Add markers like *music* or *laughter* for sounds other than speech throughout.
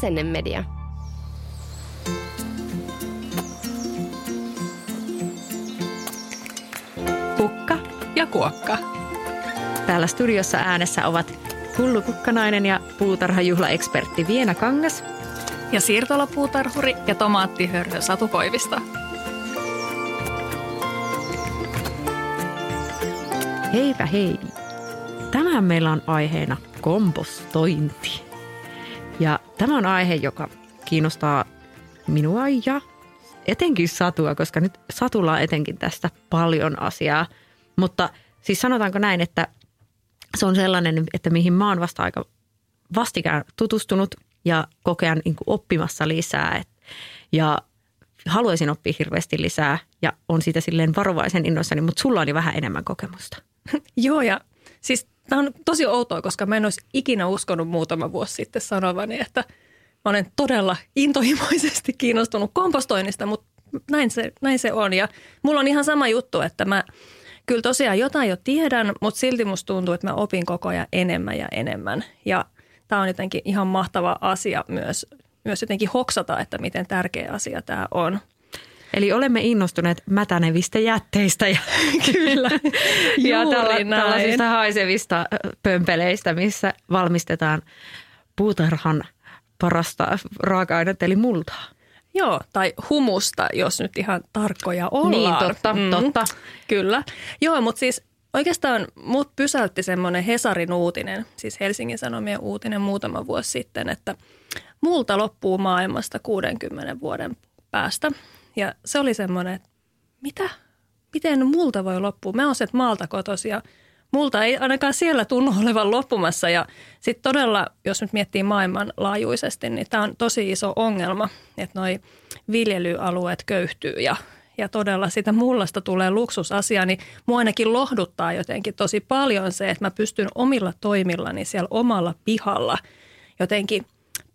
Asennemedia. Pukka ja kuokka. Täällä studiossa äänessä ovat Hullu Kukkanainen ja puutarhajuhlaekspertti Viena Kangas. Ja siirtolapuutarhuri ja tomaattihörhö Satu Koivisto. Heipä hei! Tänään meillä on aiheena kompostointi. Ja tämä on aihe, joka kiinnostaa minua ja etenkin Satua, koska nyt Satulla on etenkin tästä paljon asiaa. Mutta siis sanotaanko näin, että se on sellainen, että mihin mä oon vasta aika vastikään tutustunut ja kokean niin oppimassa lisää. Ja haluaisin oppia hirveästi lisää ja on siitä silleen varovaisen innoissani, mutta sulla on jo vähän enemmän kokemusta. *laughs* Joo ja siis tämä on tosi outoa, koska mä en olisi ikinä uskonut muutama vuosi sitten sanovani, että mä olen todella intohimoisesti kiinnostunut kompostoinnista, mutta näin se, näin se on. Ja mulla on ihan sama juttu, että mä kyllä tosiaan jotain jo tiedän, mutta silti musta tuntuu, että mä opin koko ajan enemmän ja enemmän. Ja tämä on jotenkin ihan mahtava asia myös, myös jotenkin hoksata, että miten tärkeä asia tämä on. Eli olemme innostuneet mätänevistä jätteistä ja, *laughs* Kyllä, ja tälla, tällaisista haisevista pömpeleistä, missä valmistetaan puutarhan parasta raaka-ainetta eli multaa. Joo, tai humusta, jos nyt ihan tarkkoja ollaan. Niin, totta, mm, totta. Kyllä. Joo, mutta siis oikeastaan mut pysäytti semmoinen Hesarin uutinen, siis Helsingin Sanomien uutinen muutama vuosi sitten, että multa loppuu maailmasta 60 vuoden päästä. Ja se oli semmoinen, että mitä? Miten multa voi loppua? Mä oon sieltä maalta kotosia. Multa ei ainakaan siellä tunnu olevan loppumassa ja sitten todella, jos nyt miettii maailmanlaajuisesti, niin tämä on tosi iso ongelma, että noi viljelyalueet köyhtyy ja, ja todella sitä mullasta tulee luksusasia, niin mua ainakin lohduttaa jotenkin tosi paljon se, että mä pystyn omilla toimillani siellä omalla pihalla jotenkin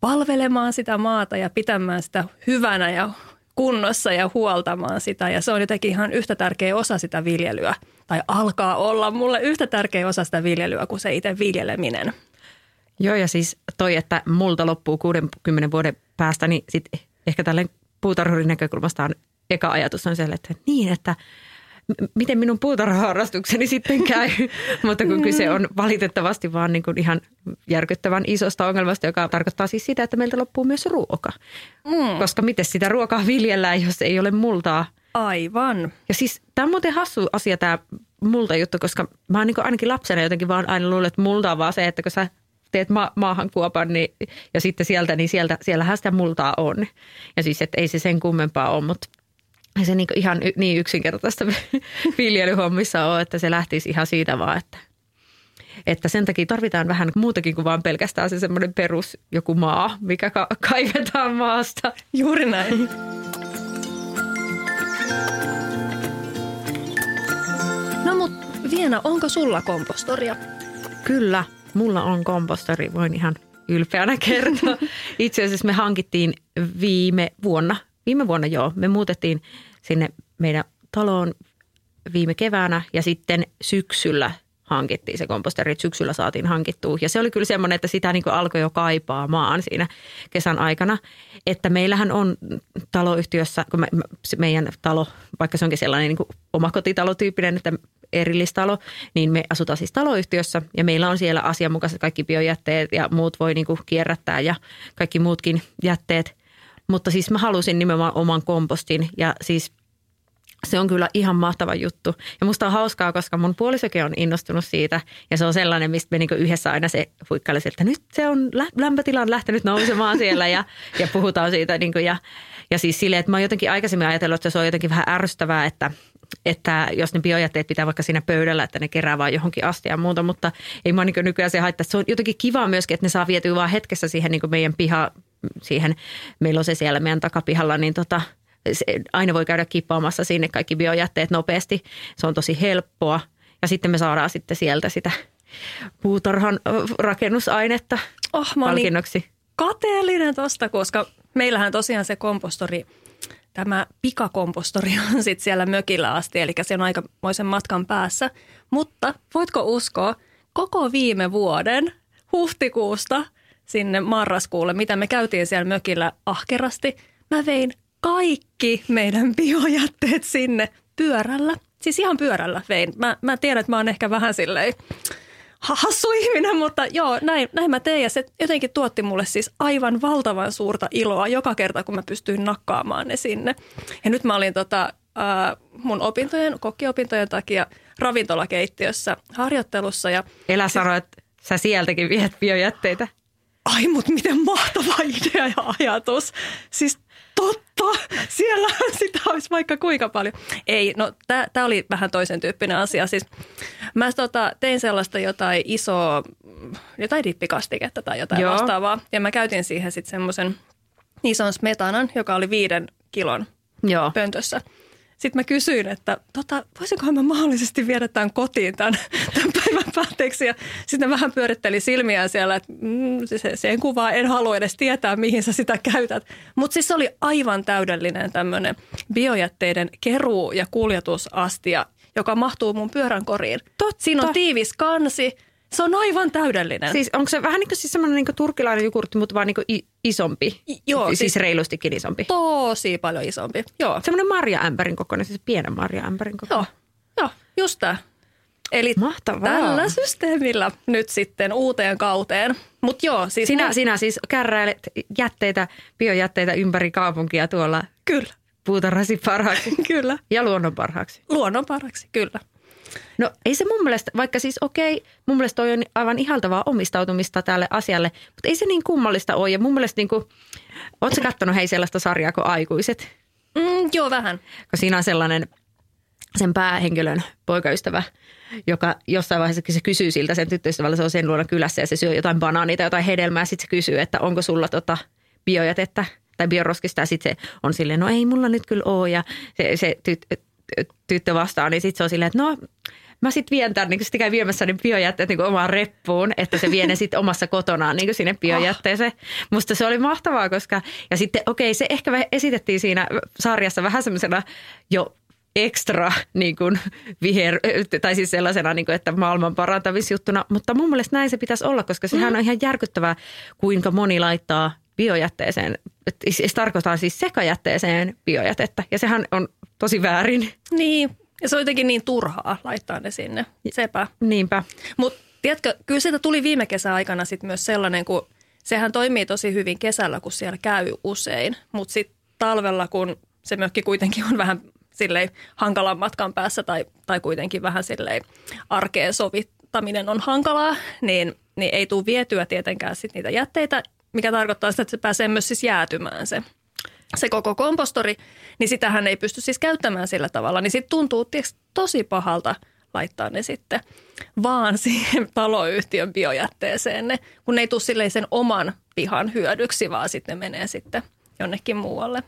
palvelemaan sitä maata ja pitämään sitä hyvänä ja kunnossa ja huoltamaan sitä. Ja se on jotenkin ihan yhtä tärkeä osa sitä viljelyä, tai alkaa olla mulle yhtä tärkeä osa sitä viljelyä kuin se itse viljeleminen. Joo, ja siis toi, että multa loppuu 60 vuoden päästä, niin sitten ehkä tälle puutarhurin näkökulmasta on eka ajatus on se, että niin, että – miten minun puutarhaharrastukseni sitten käy. *laughs* Mutta kun kyse on valitettavasti vaan niin kuin ihan järkyttävän isosta ongelmasta, joka tarkoittaa siis sitä, että meiltä loppuu myös ruoka. Mm. Koska miten sitä ruokaa viljellään, jos ei ole multaa? Aivan. Ja siis tämä on muuten hassu asia tämä multa juttu, koska mä oon niin ainakin lapsena jotenkin vaan aina luullut, että multa on vaan se, että kun sä teet ma- maahan kuopan niin, ja sitten sieltä, niin sieltä, siellähän sitä multaa on. Ja siis, että ei se sen kummempaa ole, mutta se niin ihan niin yksinkertaista *laughs* viljelyhommissa on, että se lähtisi ihan siitä vaan, että, että sen takia tarvitaan vähän muutakin kuin vaan pelkästään se semmoinen perus joku maa, mikä ka- *laughs* kaivetaan maasta. Juuri näin. No mut Viena, onko sulla kompostoria? Kyllä, mulla on kompostori, voin ihan ylpeänä kertoa. *laughs* Itse asiassa me hankittiin viime vuonna viime vuonna joo, me muutettiin sinne meidän taloon viime keväänä ja sitten syksyllä hankittiin se komposteri, että syksyllä saatiin hankittua. Ja se oli kyllä semmoinen, että sitä niin alkoi jo kaipaamaan siinä kesän aikana. Että meillähän on taloyhtiössä, kun me, meidän talo, vaikka se onkin sellainen niin omakotitalotyyppinen, että erillistalo, niin me asutaan siis taloyhtiössä ja meillä on siellä asianmukaiset kaikki biojätteet ja muut voi niin kierrättää ja kaikki muutkin jätteet – mutta siis mä halusin nimenomaan oman kompostin ja siis se on kyllä ihan mahtava juttu. Ja musta on hauskaa, koska mun puolisokin on innostunut siitä. Ja se on sellainen, mistä me niinku yhdessä aina se huikkaili että nyt se on, lämpötila on lähtenyt nousemaan siellä ja, *laughs* ja puhutaan siitä. Niinku ja, ja siis silleen, että mä oon jotenkin aikaisemmin ajatellut, että se on jotenkin vähän ärsyttävää, että, että jos ne biojätteet pitää vaikka siinä pöydällä, että ne kerää vaan johonkin asti ja muuta, mutta ei mua niin nykyään se haittaa. Se on jotenkin kiva myöskin, että ne saa vietyä vaan hetkessä siihen niin meidän piha, siihen, meillä on se siellä meidän takapihalla, niin tota, se, aina voi käydä kippaamassa sinne kaikki biojätteet nopeasti. Se on tosi helppoa ja sitten me saadaan sitten sieltä sitä puutarhan rakennusainetta oh, palkinnoksi. Niin kateellinen tosta, koska meillähän tosiaan se kompostori, tämä pikakompostori *laughs* on sitten siellä mökillä asti, eli se on aikamoisen matkan päässä. Mutta voitko uskoa, koko viime vuoden huhtikuusta sinne marraskuulle, mitä me käytiin siellä mökillä ahkerasti. Mä vein kaikki meidän biojätteet sinne pyörällä. Siis ihan pyörällä vein. Mä, mä tiedän, että mä oon ehkä vähän silleen hassu ihminen, mutta joo, näin, näin mä tein. Ja se jotenkin tuotti mulle siis aivan valtavan suurta iloa joka kerta, kun mä pystyin nakkaamaan ne sinne. Ja nyt mä olin tota, äh, mun opintojen, kokkiopintojen takia ravintolakeittiössä harjoittelussa. Ja Elä sano, että sä sieltäkin viet biojätteitä. Ai, mutta miten mahtava idea ja ajatus. Siis totta, siellä sitä olisi vaikka kuinka paljon. Ei, no tämä oli vähän toisen tyyppinen asia. Siis mä tota, tein sellaista jotain isoa, jotain dippikastiketta tai jotain Joo. vastaavaa. Ja mä käytin siihen sitten semmoisen ison smetanan, joka oli viiden kilon Joo. pöntössä. Sitten mä kysyin, että tota, voisinkohan mä mahdollisesti viedä tämän kotiin tämän, tämän päivän päätteeksi. Ja sitten vähän pyöritteli silmiään siellä, että mm, se, sen kuvaa en halua edes tietää, mihin sä sitä käytät. Mutta siis se oli aivan täydellinen tämmöinen biojätteiden keruu- ja kuljetusastia, joka mahtuu mun pyörän koriin. Totta. Siinä on tiivis kansi, se on aivan täydellinen. Siis onko se vähän niin kuin siis semmoinen niin turkilainen jogurtti, mutta vaan niin kuin isompi? I, joo. Siis, siis reilustikin isompi? Tosi paljon isompi, joo. Semmoinen marjaämpärin kokoinen, siis pienen marjaämpärin kokoinen. Joo, joo just tämä. Eli Mahtavaa. tällä systeemillä nyt sitten uuteen kauteen. Mut joo, siis sinä, mun... sinä siis kärräilet jätteitä, biojätteitä ympäri kaupunkia tuolla. Kyllä. Puutarhasi parhaaksi. *laughs* kyllä. Ja luonnon parhaaksi. Luonnon parhaaksi, kyllä. No ei se mun mielestä, vaikka siis okei, mun mielestä toi on aivan ihaltavaa omistautumista tälle asialle, mutta ei se niin kummallista ole. Ja mun mielestä niin kuin, ootko katsonut hei sellaista sarjaa kuin Aikuiset? Mm, joo, vähän. Kun siinä on sellainen sen päähenkilön poikaystävä, joka jossain vaiheessa se kysyy siltä sen tyttöystävällä, se on sen luona kylässä ja se syö jotain banaania tai jotain hedelmää. Sitten se kysyy, että onko sulla tota biojätettä tai bioroskista ja sitten se on silleen, no ei mulla nyt kyllä ole ja se, se tyt, tyttö vastaa, niin sitten se on silleen, että no mä sitten vien tämän, niin sitten käy viemässä ne biojätteet niin omaan reppuun, että se vie ne sitten omassa kotonaan niin sinne biojätteeseen. Oh. Musta se oli mahtavaa, koska, ja sitten okei, okay, se ehkä esitettiin siinä sarjassa vähän semmoisena jo ekstra niin kuin viher, tai siis sellaisena, niin kuin, että maailman parantamisjuttuna, mutta mun mielestä näin se pitäisi olla, koska sehän mm. on ihan järkyttävää, kuinka moni laittaa biojätteeseen, se tarkoittaa siis sekajätteeseen biojätettä, ja sehän on tosi väärin. Niin, ja se on jotenkin niin turhaa laittaa ne sinne. Sepä. Niinpä. Mutta tiedätkö, kyllä siitä tuli viime kesän aikana sit myös sellainen, kun sehän toimii tosi hyvin kesällä, kun siellä käy usein. Mutta sitten talvella, kun se mökki kuitenkin on vähän silleen hankalan matkan päässä tai, tai kuitenkin vähän silleen arkeen sovittaminen on hankalaa, niin, niin ei tule vietyä tietenkään sit niitä jätteitä, mikä tarkoittaa sitä, että se pääsee myös siis jäätymään se se koko kompostori, niin sitähän ei pysty siis käyttämään sillä tavalla. Niin sitten tuntuu tietysti tosi pahalta laittaa ne sitten vaan *laughs* siihen taloyhtiön biojätteeseen ne, kun ne ei tule silleen sen oman pihan hyödyksi, vaan sitten ne menee sitten jonnekin muualle.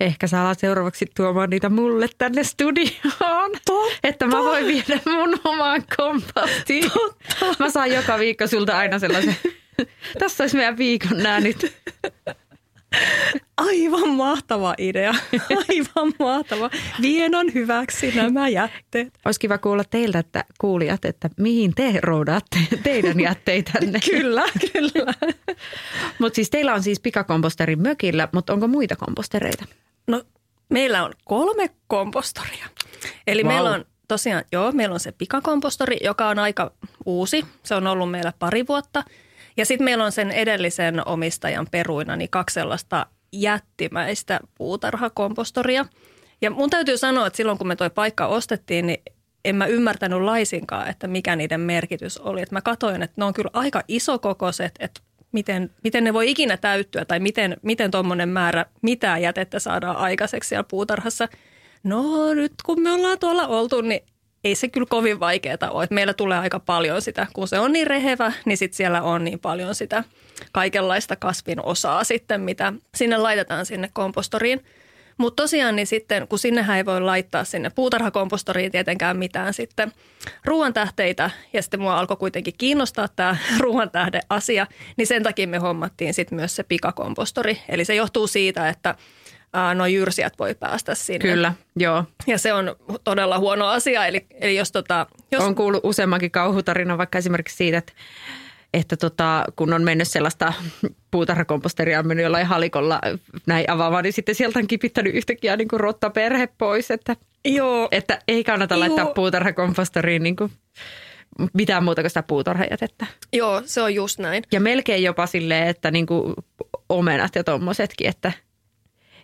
Ehkä sä alat seuraavaksi tuomaan niitä mulle tänne studioon. Totta. Että mä voin viedä mun omaan kompostiin. Totta. Mä saan joka viikko sulta aina sellaisen. *laughs* Tässä olisi meidän viikon nää nyt. Aivan mahtava idea. *laughs* Aivan mahtava. Vienon hyväksi nämä jätteet. Olisi kiva kuulla teiltä, että kuulijat, että mihin te roudaatte teidän jätteitänne. *laughs* kyllä, kyllä. *laughs* mutta siis teillä on siis pikakomposteri mökillä, mutta onko muita kompostereita? No meillä on kolme kompostoria. Eli wow. meillä on tosiaan, joo, meillä on se pikakompostori, joka on aika uusi. Se on ollut meillä pari vuotta – ja sitten meillä on sen edellisen omistajan peruina niin kaksi sellaista jättimäistä puutarhakompostoria. Ja mun täytyy sanoa, että silloin kun me toi paikka ostettiin, niin en mä ymmärtänyt laisinkaan, että mikä niiden merkitys oli. Et mä katsoin, että ne on kyllä aika isokokoiset, että miten, miten ne voi ikinä täyttyä tai miten, miten tuommoinen määrä mitä jätettä saadaan aikaiseksi siellä puutarhassa. No nyt kun me ollaan tuolla oltu, niin ei se kyllä kovin vaikeaa ole. Että meillä tulee aika paljon sitä, kun se on niin rehevä, niin sitten siellä on niin paljon sitä kaikenlaista kasvin osaa sitten, mitä sinne laitetaan sinne kompostoriin. Mutta tosiaan niin sitten, kun sinnehän ei voi laittaa sinne puutarhakompostoriin tietenkään mitään sitten ruoantähteitä, ja sitten mua alkoi kuitenkin kiinnostaa tämä *laughs* ruoantähde asia, niin sen takia me hommattiin sitten myös se pikakompostori. Eli se johtuu siitä, että no jyrsijät voi päästä sinne. Kyllä, joo. Ja se on todella huono asia. Eli, eli jos tota, jos... On kuullut useammankin kauhutarina vaikka esimerkiksi siitä, että että tota, kun on mennyt sellaista puutarhakomposteria, on mennyt jollain halikolla näin avaamaan, niin sitten sieltä on kipittänyt yhtäkkiä niin kuin rottaperhe pois, että, Joo. että ei kannata Joo. laittaa puutarhakomposteriin niin kuin mitään muuta kuin sitä puutarhajätettä. Joo, se on just näin. Ja melkein jopa silleen, että niin kuin omenat ja tommosetkin, että,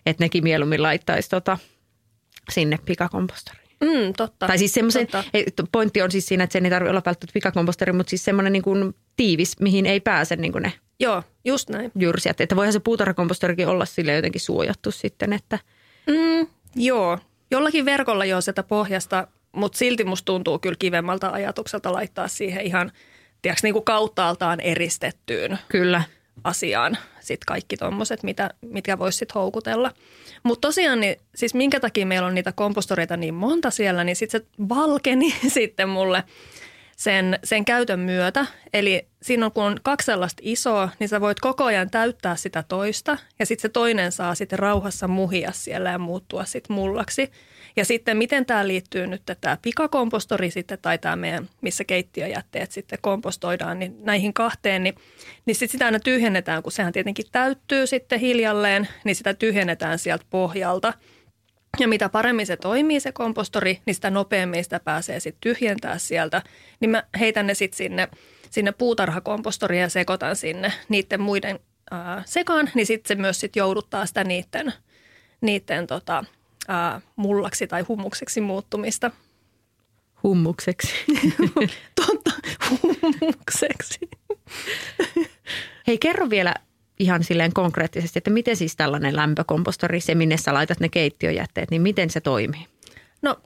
että nekin mieluummin laittaisi tota, sinne pikakompostoriin. Mm, totta. Tai siis semmoisen, pointti on siis siinä, että sen ei tarvitse olla välttämättä pikakomposteri, mutta siis semmoinen niin kuin tiivis, mihin ei pääse niin kuin ne Joo, just näin. jyrsijät. Että voihan se puutarhakomposterikin olla sille jotenkin suojattu sitten, että Mm, joo, jollakin verkolla jo sitä pohjasta, mutta silti musta tuntuu kyllä kivemmalta ajatukselta laittaa siihen ihan, tiedätkö, niin kuin kauttaaltaan eristettyyn kyllä. Asiaan sit kaikki tommoset, mitä, mitkä voisi sitten houkutella. Mutta tosiaan, niin, siis minkä takia meillä on niitä kompostoreita niin monta siellä, niin sitten se valkeni *laughs* sitten mulle sen, sen käytön myötä. Eli siinä on, kun on kaksi sellaista isoa, niin sä voit koko ajan täyttää sitä toista ja sitten se toinen saa sitten rauhassa muhia siellä ja muuttua sitten mullaksi. Ja sitten miten tämä liittyy nyt tämä pikakompostori sitten tai tämä meidän, missä keittiöjätteet sitten kompostoidaan, niin näihin kahteen, niin, niin sitten sitä aina tyhjennetään, kun sehän tietenkin täyttyy sitten hiljalleen, niin sitä tyhjennetään sieltä pohjalta. Ja mitä paremmin se toimii se kompostori, niin sitä nopeammin sitä pääsee sitten tyhjentää sieltä. Niin mä heitän ne sitten sinne, sinne puutarhakompostoriin ja sekoitan sinne niiden muiden ää, sekaan, niin sitten se myös sit jouduttaa sitä niiden, niiden tota, ää, mullaksi tai hummukseksi muuttumista. Hummukseksi. *laughs* Totta, hummukseksi. Hei, kerro vielä ihan silleen konkreettisesti, että miten siis tällainen lämpökompostori, se minne sä laitat ne keittiöjätteet, niin miten se toimii? No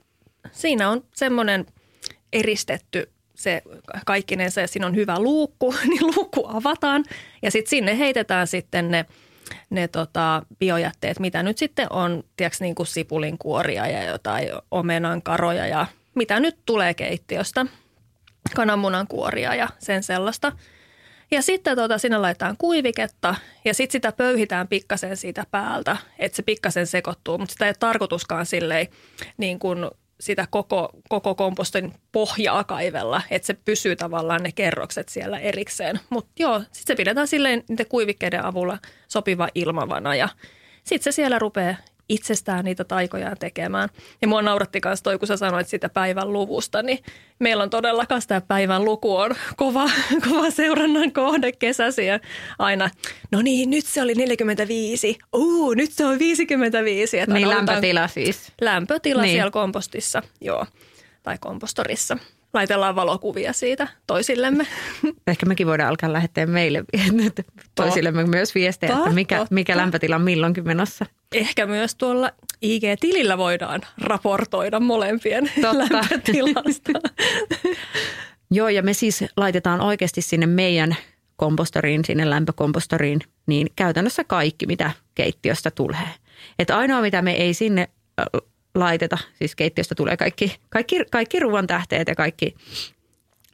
siinä on semmoinen eristetty se kaikkinensa ja siinä on hyvä luukku, *laughs* niin luukku avataan ja sitten sinne heitetään sitten ne, ne tota, biojätteet, mitä nyt sitten on, tiedätkö, niin kuin sipulin kuoria ja jotain omenan karoja ja mitä nyt tulee keittiöstä, kananmunan kuoria ja sen sellaista. Ja sitten tota, sinne laitetaan kuiviketta ja sitten sitä pöyhitään pikkasen siitä päältä, että se pikkasen sekoittuu, mutta sitä ei ole tarkoituskaan silleen niin kuin sitä koko, koko kompostin pohjaa kaivella, että se pysyy tavallaan ne kerrokset siellä erikseen. Mutta joo, sitten se pidetään silleen niiden kuivikkeiden avulla sopiva ilmavana ja sitten se siellä rupeaa itsestään niitä taikojaan tekemään. Ja mua nauratti myös toi, kun sä sanoit siitä päivän luvusta, niin meillä on todellakaan tämä päivän luku on kova, *laughs* kova seurannan kohde kesäsiä. Aina, no niin, nyt se oli 45, uu, nyt se on 55. Että Niin lämpötila siis. Lämpötila niin. siellä kompostissa, joo, tai kompostorissa. Laitellaan valokuvia siitä toisillemme. *laughs* Ehkä mekin voidaan alkaa lähettää meille *laughs* toisillemme myös viestejä, että mikä, mikä lämpötila on milloinkin menossa. Ehkä myös tuolla IG-tilillä voidaan raportoida molempien *laughs* Totta. lämpötilasta. Joo, ja me siis laitetaan oikeasti sinne meidän kompostoriin, sinne lämpökompostoriin, niin käytännössä kaikki, mitä keittiöstä tulee. Että ainoa, mitä me ei sinne laiteta, siis keittiöstä tulee kaikki, kaikki, kaikki ruoan tähteet ja kaikki,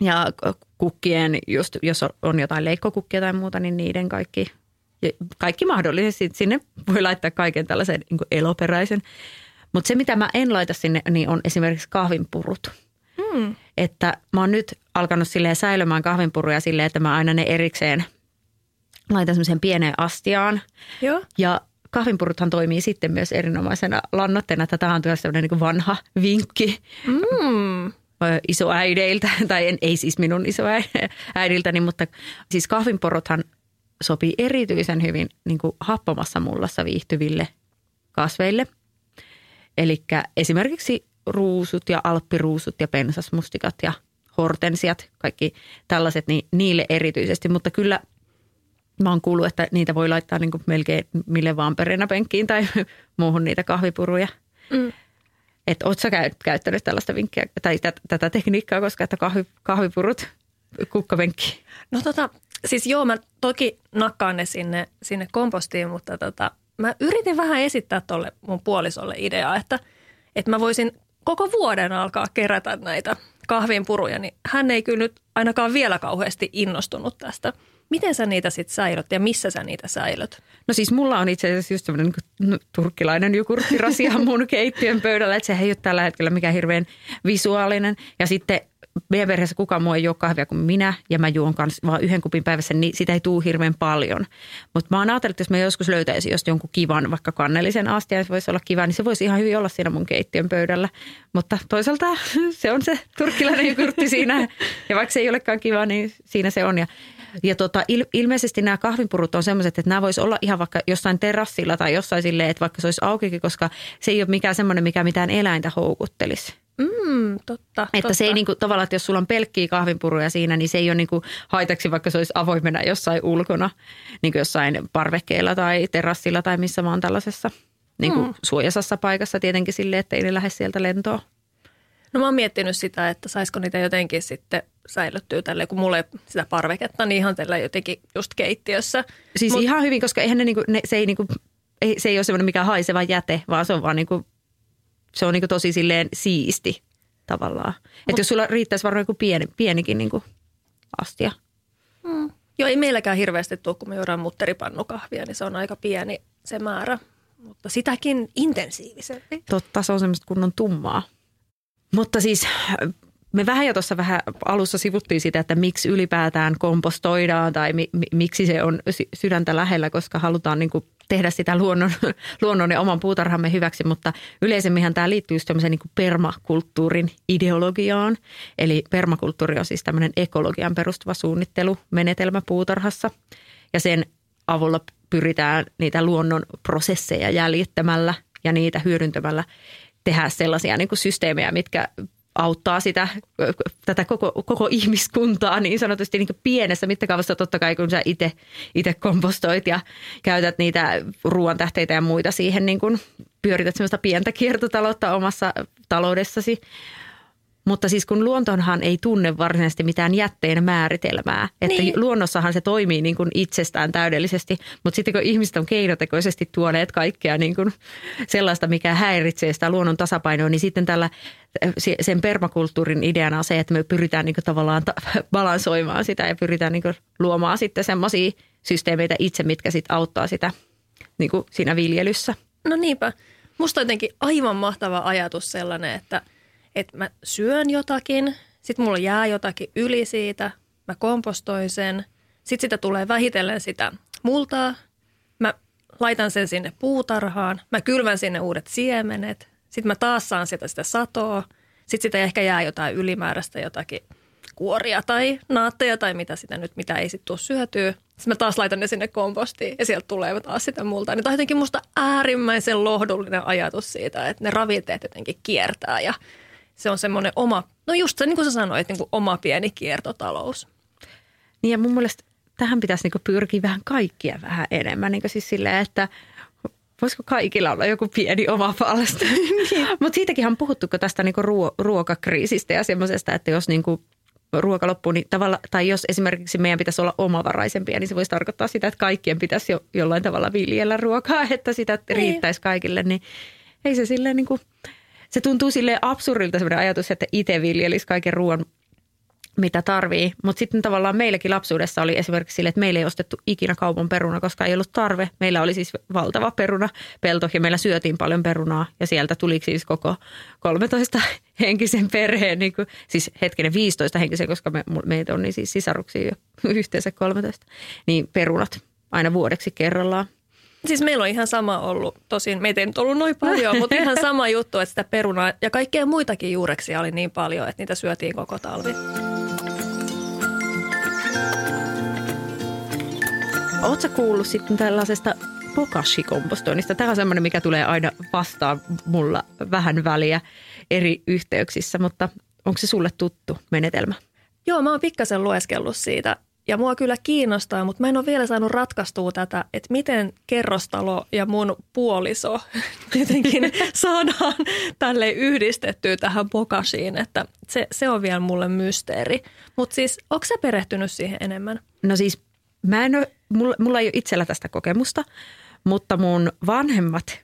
ja kukkien, just jos on jotain leikkokukkia tai muuta, niin niiden kaikki, kaikki mahdollisesti. Sinne voi laittaa kaiken tällaisen niin eloperäisen. Mutta se, mitä mä en laita sinne, niin on esimerkiksi kahvinpurut. Hmm. Että mä oon nyt alkanut silleen säilymään kahvinpuruja silleen, että mä aina ne erikseen laitan semmoiseen pieneen astiaan. Joo. Ja kahvinpuruthan toimii sitten myös erinomaisena lannoitteena. Tätä on myös sellainen niin vanha vinkki Mm. isoäideiltä, *laughs* tai en, ei siis minun isoäidiltäni, mutta siis kahvinporothan sopii erityisen hyvin niin kuin happamassa mullassa viihtyville kasveille. Eli esimerkiksi ruusut ja alppiruusut ja pensasmustikat ja hortensiat, kaikki tällaiset, niin niille erityisesti. Mutta kyllä mä oon kuullut, että niitä voi laittaa niin kuin melkein mille vaan perennäpenkkiin tai *laughs* muuhun niitä kahvipuruja. Mm. Että oot sä käy- käyttänyt tällaista vinkkiä tai tätä, tätä tekniikkaa, koska että kahvi, kahvipurut, *laughs* kukkapenkki. No tota, siis joo, mä toki nakkaan ne sinne, sinne kompostiin, mutta tota, mä yritin vähän esittää tuolle mun puolisolle ideaa, että, että mä voisin koko vuoden alkaa kerätä näitä kahvinpuruja, niin hän ei kyllä nyt ainakaan vielä kauheasti innostunut tästä. Miten sä niitä sitten säilöt ja missä sä niitä säilöt? No siis mulla on itse asiassa just semmoinen niin turkkilainen jogurttirasia *laughs* mun keittiön pöydällä, että se ei ole tällä hetkellä mikään hirveän visuaalinen. Ja sitten meidän perheessä kukaan muu ei juo kahvia kuin minä ja mä juon kanssa vaan yhden kupin päivässä, niin sitä ei tuu hirveän paljon. Mutta mä oon ajatellut, että jos mä joskus löytäisin just jonkun kivan, vaikka kannellisen astia, se voisi olla kiva, niin se voisi ihan hyvin olla siinä mun keittiön pöydällä. Mutta toisaalta *laughs* se on se turkkilainen jogurtti siinä ja vaikka se ei olekaan kiva, niin siinä se on. Ja ja tota, il, ilmeisesti nämä kahvinpurut on sellaiset, että nämä voisi olla ihan vaikka jossain terassilla tai jossain silleen, että vaikka se olisi aukikin, koska se ei ole mikään semmoinen, mikä mitään eläintä houkuttelisi. Mm, totta, Että totta. se ei niinku, tavallaan, että jos sulla on pelkkiä kahvinpuruja siinä, niin se ei ole niinku haitaksi, vaikka se olisi avoimena jossain ulkona, niin kuin jossain parvekkeella tai terassilla tai missä vaan tällaisessa niin kuin mm. suojasassa paikassa tietenkin silleen, että ei lähde sieltä lentoon. No mä oon miettinyt sitä, että saisiko niitä jotenkin sitten säilyttyä tälle, kun mulla ei sitä parveketta, niin ihan tällä jotenkin just keittiössä. Siis Mut, ihan hyvin, koska eihän ne, niinku, ne se, ei niinku, ei, se ei ole semmoinen mikään haiseva jäte, vaan se on vaan niinku, se on niinku tosi silleen siisti tavallaan. Että jos sulla riittäisi varmaan joku pieni, pienikin niinku astia. Mm. Joo, ei meilläkään hirveästi tule, kun me juodaan mutteripannukahvia, niin se on aika pieni se määrä. Mutta sitäkin intensiivisempi. Totta, se on semmoista kunnon tummaa. Mutta siis me vähän jo tuossa vähän alussa sivuttiin sitä, että miksi ylipäätään kompostoidaan tai mi, mi, miksi se on sydäntä lähellä, koska halutaan niin kuin tehdä sitä luonnon, *laughs* luonnon ja oman puutarhamme hyväksi, mutta yleisemminhän tämä liittyy just tämmöiseen niin permakulttuurin ideologiaan. Eli permakulttuuri on siis tämmöinen ekologian perustuva suunnittelumenetelmä puutarhassa. Ja sen avulla pyritään niitä luonnon prosesseja jäljittämällä ja niitä hyödyntämällä tehdä sellaisia niin kuin systeemejä, mitkä auttaa sitä, tätä koko, koko ihmiskuntaa niin sanotusti niin pienessä mittakaavassa totta kai, kun sä itse, itse kompostoit ja käytät niitä ruoantähteitä ja muita siihen, niin kuin pyörität sellaista pientä kiertotaloutta omassa taloudessasi. Mutta siis kun luontohan ei tunne varsinaisesti mitään jätteen määritelmää, että niin. luonnossahan se toimii niin kuin itsestään täydellisesti, mutta sitten kun ihmiset on keinotekoisesti tuoneet kaikkea niin kuin sellaista, mikä häiritsee sitä luonnon tasapainoa, niin sitten tällä sen permakulttuurin ideana on se, että me pyritään niin kuin tavallaan balansoimaan sitä ja pyritään niin kuin luomaan sitten semmoisia systeemeitä itse, mitkä sitten auttaa sitä niin kuin siinä viljelyssä. No niinpä. Musta on jotenkin aivan mahtava ajatus sellainen, että – että mä syön jotakin, sitten mulla jää jotakin yli siitä, mä kompostoin sen, sitten sitä tulee vähitellen sitä multaa, mä laitan sen sinne puutarhaan, mä kylvän sinne uudet siemenet, sitten mä taas saan sitä, sitä satoa, sitten sitä ehkä jää jotain ylimääräistä, jotakin kuoria tai naatteja tai mitä sitä nyt, mitä ei sitten tule syötyä. Sitten mä taas laitan ne sinne kompostiin ja sieltä tulee taas sitä multaa. Niin tämä on jotenkin musta äärimmäisen lohdullinen ajatus siitä, että ne ravinteet jotenkin kiertää ja se on semmoinen oma, no just se niin kuin sä sanoit, niin kuin oma pieni kiertotalous. Niin ja mun mielestä tähän pitäisi niin pyrkiä vähän kaikkia vähän enemmän. Niin siis silleen, että voisiko kaikilla olla joku pieni oma palsta. *laughs* niin. Mutta siitäkin on puhuttu tästä niin ruo- ruokakriisistä ja semmoisesta, että jos niin kuin ruoka loppuu, niin tavalla, tai jos esimerkiksi meidän pitäisi olla omavaraisempia, niin se voisi tarkoittaa sitä, että kaikkien pitäisi jo, jollain tavalla viljellä ruokaa, että sitä niin. riittäisi kaikille, niin ei se silleen niin kuin – se tuntuu sille absurdilta sellainen ajatus, että itse viljelisi kaiken ruoan, mitä tarvii. Mutta sitten tavallaan meilläkin lapsuudessa oli esimerkiksi sille, että meillä ei ostettu ikinä kaupan peruna, koska ei ollut tarve. Meillä oli siis valtava perunapelto ja meillä syötiin paljon perunaa ja sieltä tuli siis koko 13 *laughs* henkisen perheen, niin kuin, siis hetkinen 15 henkisen, koska me, meitä on niin siis sisaruksia jo *laughs* yhteensä 13, niin perunat aina vuodeksi kerrallaan. Siis meillä on ihan sama ollut, tosin meitä ei nyt ollut noin paljon, mutta ihan *laughs* sama juttu, että sitä perunaa ja kaikkea muitakin juureksia oli niin paljon, että niitä syötiin koko talvi. Oletko kuullut sitten tällaisesta bokashi-kompostoinnista? Tämä on semmoinen, mikä tulee aina vastaan mulla vähän väliä eri yhteyksissä, mutta onko se sulle tuttu menetelmä? Joo, mä oon pikkasen lueskellut siitä ja mua kyllä kiinnostaa, mutta mä en ole vielä saanut ratkaistua tätä, että miten kerrostalo ja mun puoliso *laughs* jotenkin *laughs* saadaan tälle yhdistettyä tähän pokasiin, että se, se on vielä mulle mysteeri. Mutta siis, onko sä perehtynyt siihen enemmän? No siis, mä en ole, mulla, mulla ei ole itsellä tästä kokemusta, mutta mun vanhemmat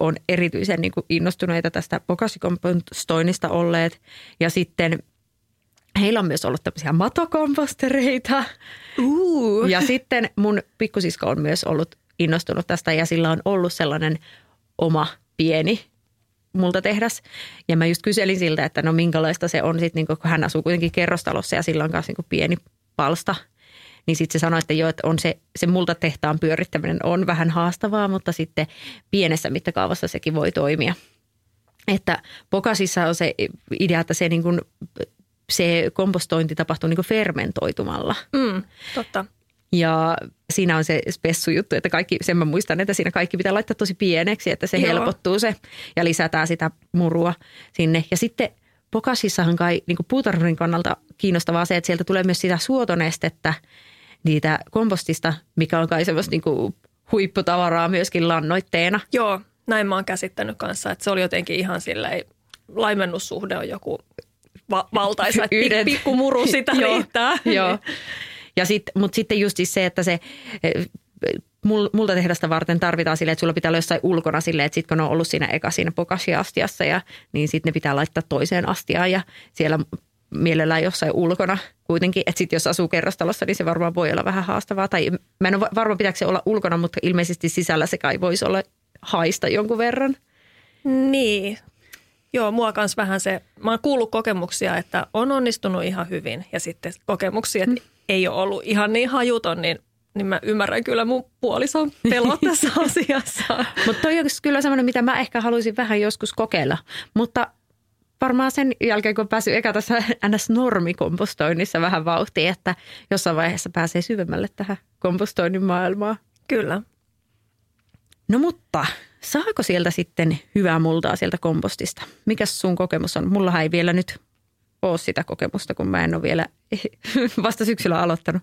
on erityisen niin kuin innostuneita tästä pokasikompostoinnista olleet. Ja sitten Heillä on myös ollut tämmöisiä matokompostereita. Uh. Ja sitten mun pikkusisko on myös ollut innostunut tästä ja sillä on ollut sellainen oma pieni multatehdas. Ja mä just kyselin siltä, että no minkälaista se on sitten, niin kun hän asuu kuitenkin kerrostalossa ja sillä on myös niin pieni palsta. Niin sitten se sanoi, että joo, että on se, se multatehtaan pyörittäminen on vähän haastavaa, mutta sitten pienessä mittakaavassa sekin voi toimia. Että Pokasissa on se idea, että se, niin kuin, se kompostointi tapahtuu niin kuin fermentoitumalla. Mm, totta. Ja siinä on se spessujuttu, että kaikki, sen mä muistan, että siinä kaikki pitää laittaa tosi pieneksi, että se Joo. helpottuu se ja lisätään sitä murua sinne. Ja sitten Pokasissahan kai niin puutarhurin kannalta kiinnostavaa se, että sieltä tulee myös sitä suotonestettä niitä kompostista, mikä on kai semmoista niin huipputavaraa myöskin lannoitteena. Joo, näin mä oon käsittänyt kanssa, että se oli jotenkin ihan silleen, laimennussuhde on joku va- valtaisa, *laughs* että pikkumuru sitä *laughs* riittää. Joo. Ja sit, mutta sitten just siis se, että se eh, multa tehdasta varten tarvitaan sille, että sulla pitää olla jossain ulkona sille, että sitten kun ne on ollut siinä eka siinä pokasiastiassa ja niin sitten ne pitää laittaa toiseen astiaan ja siellä mielellään jossain ulkona kuitenkin. Että sitten jos asuu kerrostalossa, niin se varmaan voi olla vähän haastavaa. Tai mä en ole varma, pitääkö se olla ulkona, mutta ilmeisesti sisällä se kai voisi olla haista jonkun verran. Niin. Joo, mua kans vähän se, mä oon kuullut kokemuksia, että on onnistunut ihan hyvin ja sitten kokemuksia, että mm ei ole ollut ihan niin hajuton, niin niin mä ymmärrän kyllä mun puolison pelot tässä *laughs* asiassa. Mutta toi on kyllä semmoinen, mitä mä ehkä haluaisin vähän joskus kokeilla. Mutta varmaan sen jälkeen, kun päässyt eka tässä *laughs* NS-normikompostoinnissa vähän vauhtiin, että jossain vaiheessa pääsee syvemmälle tähän kompostoinnin maailmaan. Kyllä. No mutta saako sieltä sitten hyvää multaa sieltä kompostista? Mikäs sun kokemus on? Mulla ei vielä nyt ole sitä kokemusta, kun mä en ole vielä *laughs* vasta syksyllä aloittanut.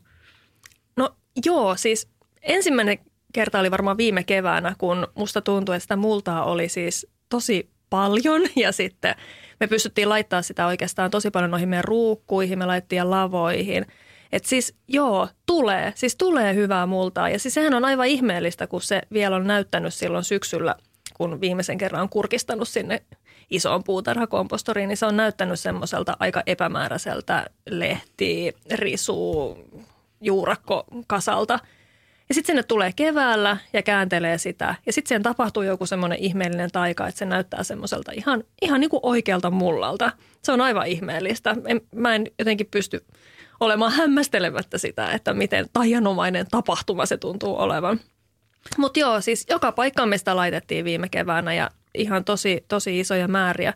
No joo, siis ensimmäinen kerta oli varmaan viime keväänä, kun musta tuntui, että sitä multaa oli siis tosi paljon *laughs* ja sitten me pystyttiin laittaa sitä oikeastaan tosi paljon noihin meidän ruukkuihin, me laittiin lavoihin. Että siis joo, tulee, siis tulee hyvää multaa ja siis sehän on aivan ihmeellistä, kun se vielä on näyttänyt silloin syksyllä, kun viimeisen kerran on kurkistanut sinne isoon puutarhakompostoriin, niin se on näyttänyt semmoiselta aika epämääräiseltä lehti, risu, juurakkokasalta. Ja sitten sinne tulee keväällä ja kääntelee sitä. Ja sitten siihen tapahtuu joku semmoinen ihmeellinen taika, että se näyttää semmoiselta ihan, ihan niin kuin oikealta mullalta. Se on aivan ihmeellistä. En, mä en jotenkin pysty olemaan hämmästelemättä sitä, että miten tajanomainen tapahtuma se tuntuu olevan. Mutta joo, siis joka paikkaan me sitä laitettiin viime keväänä ja ihan tosi, tosi isoja määriä.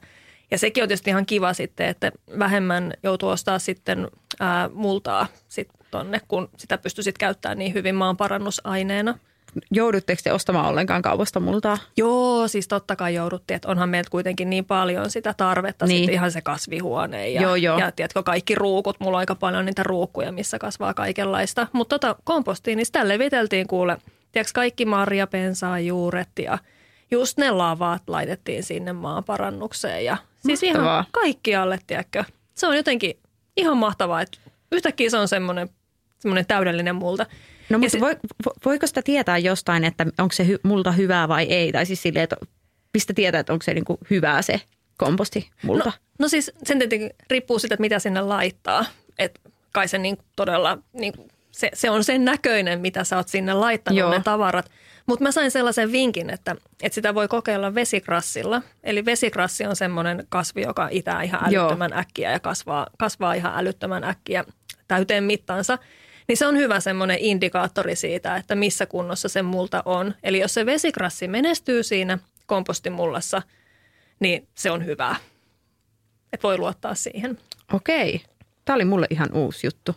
Ja sekin on tietysti ihan kiva sitten, että vähemmän joutuu ostaa sitten ää, multaa sit tonne, kun sitä pystyy sitten käyttämään niin hyvin maan parannusaineena. Joudutteko te ostamaan ollenkaan kaupasta multaa? Joo, siis totta kai jouduttiin, että onhan meiltä kuitenkin niin paljon sitä tarvetta, niin. sitten ihan se kasvihuone ja, joo, joo. ja tiedätkö, kaikki ruukut. Mulla on aika paljon niitä ruukkuja, missä kasvaa kaikenlaista. Mutta tota kompostiin, niin sitä leviteltiin kuule, tiedätkö, kaikki marjapensaa juuret ja – just ne lavat laitettiin sinne maanparannukseen ja siis mahtavaa. ihan kaikkialle, tiedätkö. Se on jotenkin ihan mahtavaa, että yhtäkkiä se on semmoinen, semmoinen täydellinen multa. No mutta se, voi, voiko sitä tietää jostain, että onko se hy, multa hyvää vai ei? Tai siis silleen, että mistä tietää, että onko se niinku hyvää se komposti multa? No, no siis sen tietenkin riippuu siitä, että mitä sinne laittaa. Et kai se niin todella, niin se, se on sen näköinen, mitä sä oot sinne laittanut Joo. ne tavarat. Mutta mä sain sellaisen vinkin, että, että sitä voi kokeilla vesikrassilla. Eli vesikrassi on semmoinen kasvi, joka itää ihan älyttömän Joo. äkkiä ja kasvaa, kasvaa ihan älyttömän äkkiä täyteen mittansa. Niin se on hyvä semmoinen indikaattori siitä, että missä kunnossa se multa on. Eli jos se vesikrassi menestyy siinä kompostimullassa, niin se on hyvää. Että voi luottaa siihen. Okei. Tämä oli mulle ihan uusi juttu.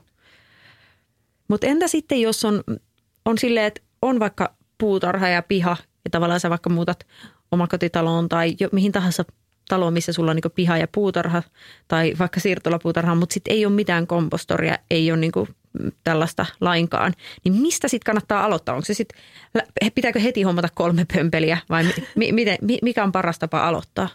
Mutta entä sitten, jos on, on silleen, että on vaikka puutarha ja piha ja tavallaan sä vaikka muutat omakotitaloon tai jo, mihin tahansa taloon, missä sulla on niin piha ja puutarha tai vaikka siirtolapuutarha, mutta sitten ei ole mitään kompostoria, ei ole niin tällaista lainkaan. Niin mistä sitten kannattaa aloittaa? Onko se sit, pitääkö heti hommata kolme pömpeliä vai mi, miten, mikä on paras tapa aloittaa?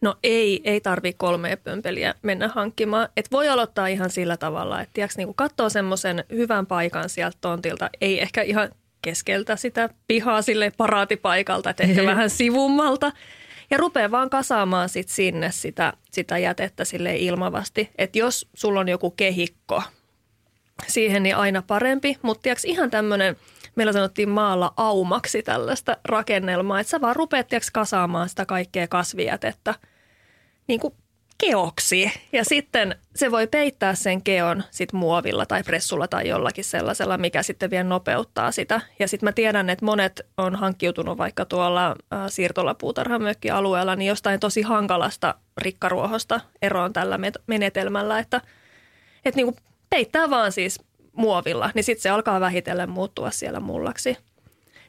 No ei, ei tarvi kolmea pömpeliä mennä hankkimaan. Et voi aloittaa ihan sillä tavalla, että tiiäks, niin katsoo semmoisen hyvän paikan sieltä tontilta. Ei ehkä ihan keskeltä sitä pihaa sille paraatipaikalta, että ehkä *laughs* vähän sivummalta. Ja rupeaa vaan kasaamaan sit sinne sitä, sitä jätettä sille ilmavasti. Että jos sulla on joku kehikko siihen, niin aina parempi. Mutta ihan tämmöinen meillä sanottiin maalla aumaksi tällaista rakennelmaa, että sä vaan rupeat kasaamaan sitä kaikkea kasvijätettä niin kuin keoksi. Ja sitten se voi peittää sen keon sit muovilla tai pressulla tai jollakin sellaisella, mikä sitten vielä nopeuttaa sitä. Ja sitten mä tiedän, että monet on hankkiutunut vaikka tuolla äh, siirtolapuutarhamökkialueella niin jostain tosi hankalasta rikkaruohosta eroon tällä menetelmällä, että, että niin kuin peittää vaan siis muovilla, niin sitten se alkaa vähitellen muuttua siellä mullaksi.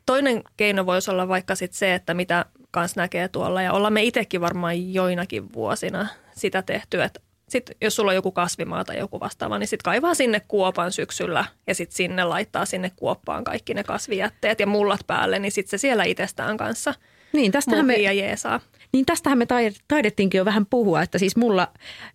Toinen keino voisi olla vaikka sit se, että mitä kans näkee tuolla ja ollaan me itsekin varmaan joinakin vuosina sitä tehty, että sit, jos sulla on joku kasvimaa tai joku vastaava, niin sitten kaivaa sinne kuopan syksyllä ja sitten sinne laittaa sinne kuoppaan kaikki ne kasvijätteet ja mullat päälle, niin sitten se siellä itsestään kanssa niin, tästähän me, ja jeesaa. Niin tästähän me taidettiinkin jo vähän puhua, että siis mulla,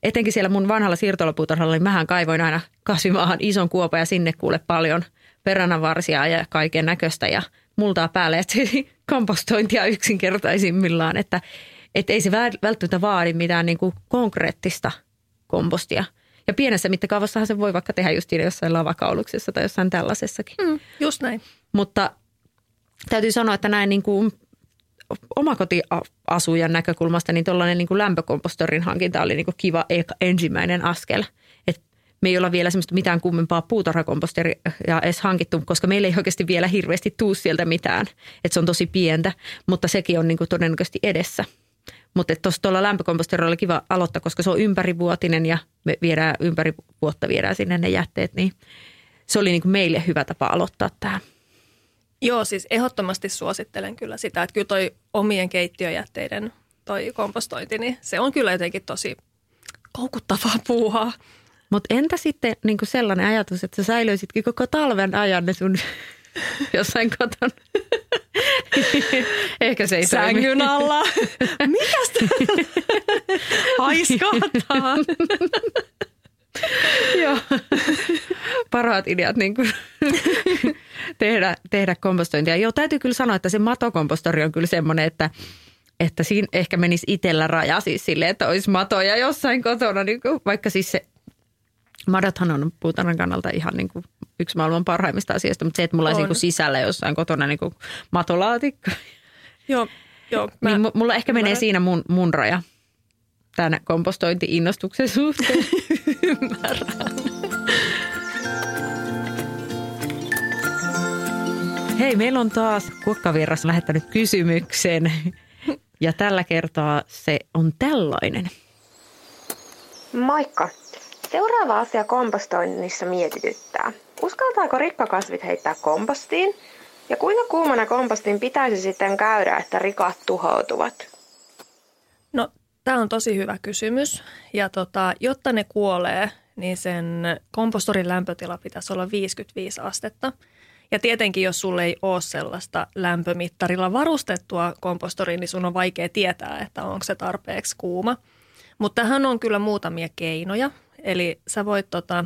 etenkin siellä mun vanhalla siirtolapuutarhalla, niin mähän kaivoin aina kasvimaahan ison kuopan ja sinne kuule paljon peränanvarsia ja kaiken näköistä ja multaa päälle, että *laughs* kompostointia yksinkertaisimmillaan, että, että ei se välttämättä vaadi mitään niin kuin konkreettista kompostia. Ja pienessä mittakaavassahan se voi vaikka tehdä just jossain lavakauluksessa tai jossain tällaisessakin. Mm, just näin. Mutta täytyy sanoa, että näin niin kuin omakotiasujan näkökulmasta, niin tuollainen niin lämpökompostorin hankinta oli niin kuin kiva ensimmäinen askel. Et me ei olla vielä semmoista mitään kummempaa puutarhakomposteria edes hankittu, koska meillä ei oikeasti vielä hirveästi tuu sieltä mitään. Että se on tosi pientä, mutta sekin on niin kuin todennäköisesti edessä. Mutta tuolla lämpökomposterilla oli kiva aloittaa, koska se on ympärivuotinen ja me viedään ympäri vuotta viedään sinne ne jätteet, niin se oli niin kuin meille hyvä tapa aloittaa tämä. Joo, siis ehdottomasti suosittelen kyllä sitä, että kyllä toi omien keittiöjätteiden toi kompostointi, niin se on kyllä jotenkin tosi koukuttavaa puuhaa. Mutta entä sitten niin sellainen ajatus, että sä säilöisitkin koko talven ajan ne sun *laughs* jossain kotona? *laughs* Ehkä se ei Sängyn toimi. alla. *laughs* Mikäs Haiskahtaa. Joo. Parhaat ideat niin kuin *laughs* tehdä, tehdä kompostointia. Joo, täytyy kyllä sanoa, että se matokompostori on kyllä semmoinen, että, että siinä ehkä menisi itsellä raja siis silleen, että olisi matoja jossain kotona, niin kuin, vaikka siis se Madothan on puutarhan kannalta ihan niin kuin yksi maailman parhaimmista asioista, mutta se, että mulla on. olisi niin sisällä jossain kotona niin kuin matolaatikko. Joo, joo. *laughs* Mä, niin mulla ehkä menee siinä mun, mun raja tämän kompostointi-innostuksen suhteen. *laughs* Ymmärrän. Hei, meillä on taas kuokkavirras lähettänyt kysymyksen ja tällä kertaa se on tällainen. Moikka! Seuraava asia kompostoinnissa mietityttää. Uskaltaako rikkakasvit heittää kompostiin? Ja kuinka kuumana kompostin pitäisi sitten käydä, että rikat tuhoutuvat? No, tämä on tosi hyvä kysymys. Ja tota, jotta ne kuolee, niin sen kompostorin lämpötila pitäisi olla 55 astetta. Ja tietenkin, jos sulle ei ole sellaista lämpömittarilla varustettua kompostoria, niin sun on vaikea tietää, että onko se tarpeeksi kuuma. Mutta tähän on kyllä muutamia keinoja. Eli sä voit tota,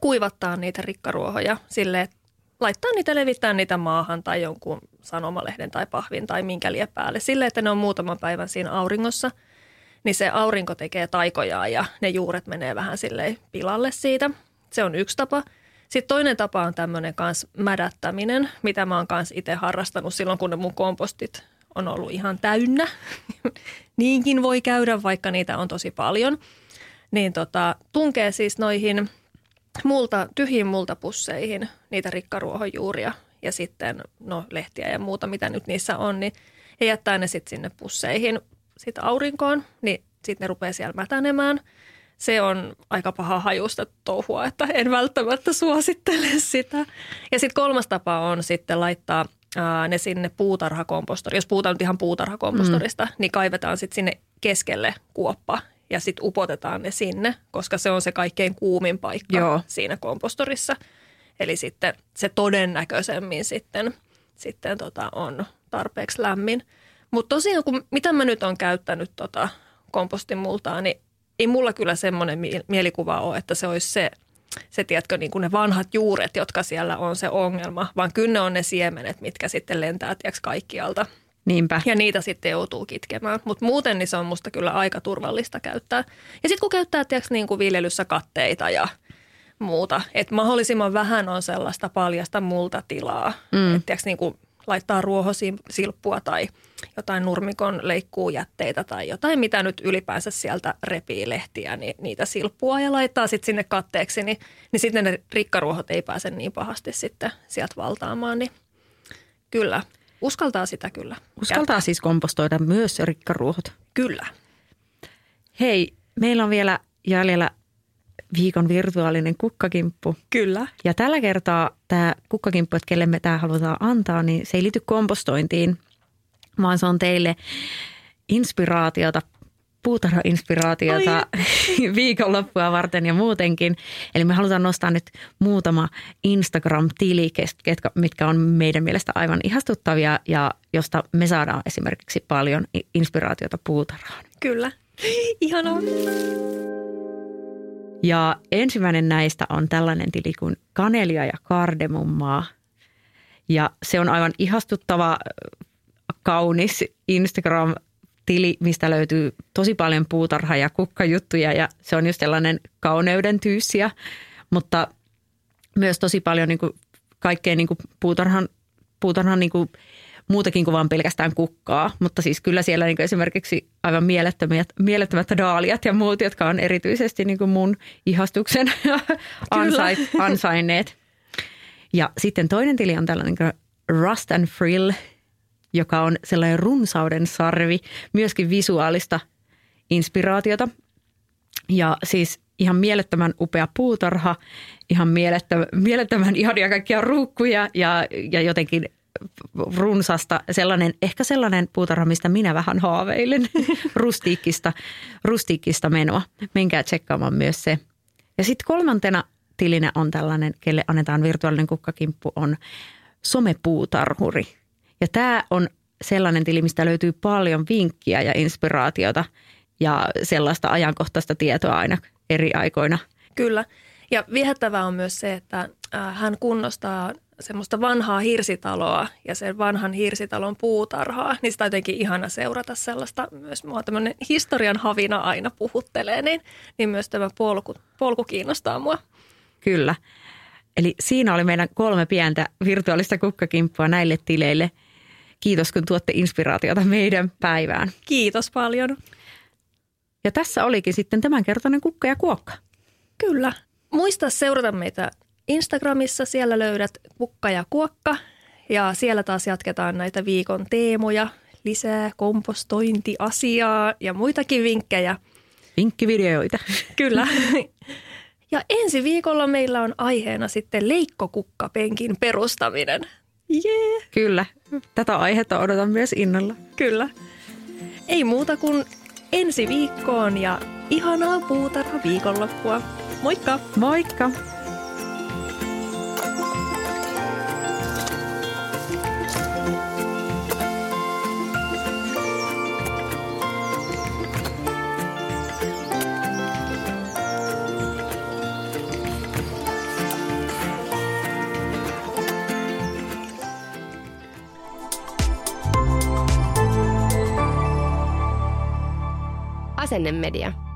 kuivattaa niitä rikkaruohoja sille, että laittaa niitä, levittää niitä maahan tai jonkun sanomalehden tai pahvin tai minkä lie päälle. Sille, että ne on muutaman päivän siinä auringossa, niin se aurinko tekee taikojaa ja ne juuret menee vähän silleen pilalle siitä. Se on yksi tapa. Sitten toinen tapa on tämmöinen kans mädättäminen, mitä mä oon kans itse harrastanut silloin, kun ne mun kompostit on ollut ihan täynnä. *laughs* Niinkin voi käydä, vaikka niitä on tosi paljon – niin tota, tunkee siis noihin multa, tyhjiin multapusseihin niitä rikkaruohonjuuria ja sitten no, lehtiä ja muuta, mitä nyt niissä on, niin ja jättää ne sitten sinne pusseihin sit aurinkoon, niin sitten ne rupeaa siellä mätänemään. Se on aika paha hajusta touhua, että en välttämättä suosittele sitä. Ja sitten kolmas tapa on sitten laittaa ää, ne sinne puutarhakompostoriin. Jos puhutaan nyt ihan puutarhakompostorista, mm. niin kaivetaan sitten sinne keskelle kuoppa ja sitten upotetaan ne sinne, koska se on se kaikkein kuumin paikka Joo. siinä kompostorissa. Eli sitten se todennäköisemmin sitten, sitten tota on tarpeeksi lämmin. Mutta tosiaan, kun, mitä mä nyt on käyttänyt tota kompostin multaa, niin ei mulla kyllä semmoinen mielikuva ole, että se olisi se, se tiedätkö, niin kuin ne vanhat juuret, jotka siellä on se ongelma, vaan kyllä ne on ne siemenet, mitkä sitten lentää tiedätkö, kaikkialta – Niinpä. Ja niitä sitten joutuu kitkemään. Mutta muuten niin se on musta kyllä aika turvallista käyttää. Ja sitten kun käyttää tiedätkö, niin kuin viljelyssä katteita ja muuta. Että mahdollisimman vähän on sellaista paljasta multatilaa. Mm. Että niin kuin laittaa ruohosilppua tai jotain nurmikon leikkuujätteitä tai jotain, mitä nyt ylipäänsä sieltä repii lehtiä, niin niitä silppua ja laittaa sitten sinne katteeksi, niin, niin sitten ne rikkaruohot ei pääse niin pahasti sitten sieltä valtaamaan. Niin kyllä, uskaltaa sitä kyllä. Uskaltaa käyttää. siis kompostoida myös rikkaruohot. Kyllä. Hei, meillä on vielä jäljellä viikon virtuaalinen kukkakimppu. Kyllä. Ja tällä kertaa tämä kukkakimppu, että kelle me tämä halutaan antaa, niin se ei liity kompostointiin, vaan se on teille inspiraatiota, puutarha-inspiraatiota *laughs* viikonloppua varten ja muutenkin. Eli me halutaan nostaa nyt muutama Instagram-tili, ketkä, mitkä on meidän mielestä aivan ihastuttavia ja josta me saadaan esimerkiksi paljon inspiraatiota puutarhaan. Kyllä, *laughs* ihanaa. Ja ensimmäinen näistä on tällainen tili kuin Kanelia ja Kardemummaa. Ja se on aivan ihastuttava, kaunis Instagram-tili, mistä löytyy tosi paljon puutarha- ja kukkajuttuja. Ja se on just sellainen kauneuden tyyssiä, mutta myös tosi paljon niin kuin kaikkea niin kuin puutarhan, puutarhan niin kuin muutakin kuin vain pelkästään kukkaa, mutta siis kyllä siellä niin esimerkiksi aivan mielettömät, mielettömät daaliat ja muut, jotka on erityisesti niin kuin mun ihastuksen *laughs* ansait, ansainneet. Ja sitten toinen tili on tällainen kuin Rust and Frill, joka on sellainen runsauden sarvi, myöskin visuaalista inspiraatiota. Ja siis ihan mielettömän upea puutarha, ihan mielettömän, mielettömän ihania kaikkia ruukkuja ja, ja jotenkin runsasta, sellainen, ehkä sellainen puutarha, mistä minä vähän haaveilen, *laughs* rustiikkista, rustiikkista menoa. Menkää tsekkaamaan myös se. Ja sitten kolmantena tilinä on tällainen, kelle annetaan virtuaalinen kukkakimppu, on somepuutarhuri. Ja tämä on sellainen tili, mistä löytyy paljon vinkkiä ja inspiraatiota ja sellaista ajankohtaista tietoa aina eri aikoina. Kyllä. Ja viehättävää on myös se, että hän kunnostaa semmoista vanhaa hirsitaloa ja sen vanhan hirsitalon puutarhaa, niin sitä on jotenkin ihana seurata sellaista, myös mua tämmöinen historian havina aina puhuttelee, niin, niin myös tämä polku, polku kiinnostaa mua. Kyllä. Eli siinä oli meidän kolme pientä virtuaalista kukkakimppua näille tileille. Kiitos, kun tuotte inspiraatiota meidän päivään. Kiitos paljon. Ja tässä olikin sitten tämänkertainen kukka ja kuokka. Kyllä. Muista seurata meitä Instagramissa siellä löydät Kukka ja Kuokka ja siellä taas jatketaan näitä viikon teemoja, lisää kompostointiasiaa ja muitakin vinkkejä. Vinkkivideoita. Kyllä. *laughs* Ja ensi viikolla meillä on aiheena sitten leikkokukkapenkin perustaminen. Yeah. Kyllä, tätä aihetta odotan myös innolla. Kyllä. Ei muuta kuin ensi viikkoon ja ihanaa puutarha viikonloppua. Moikka! Moikka! Asennemedia.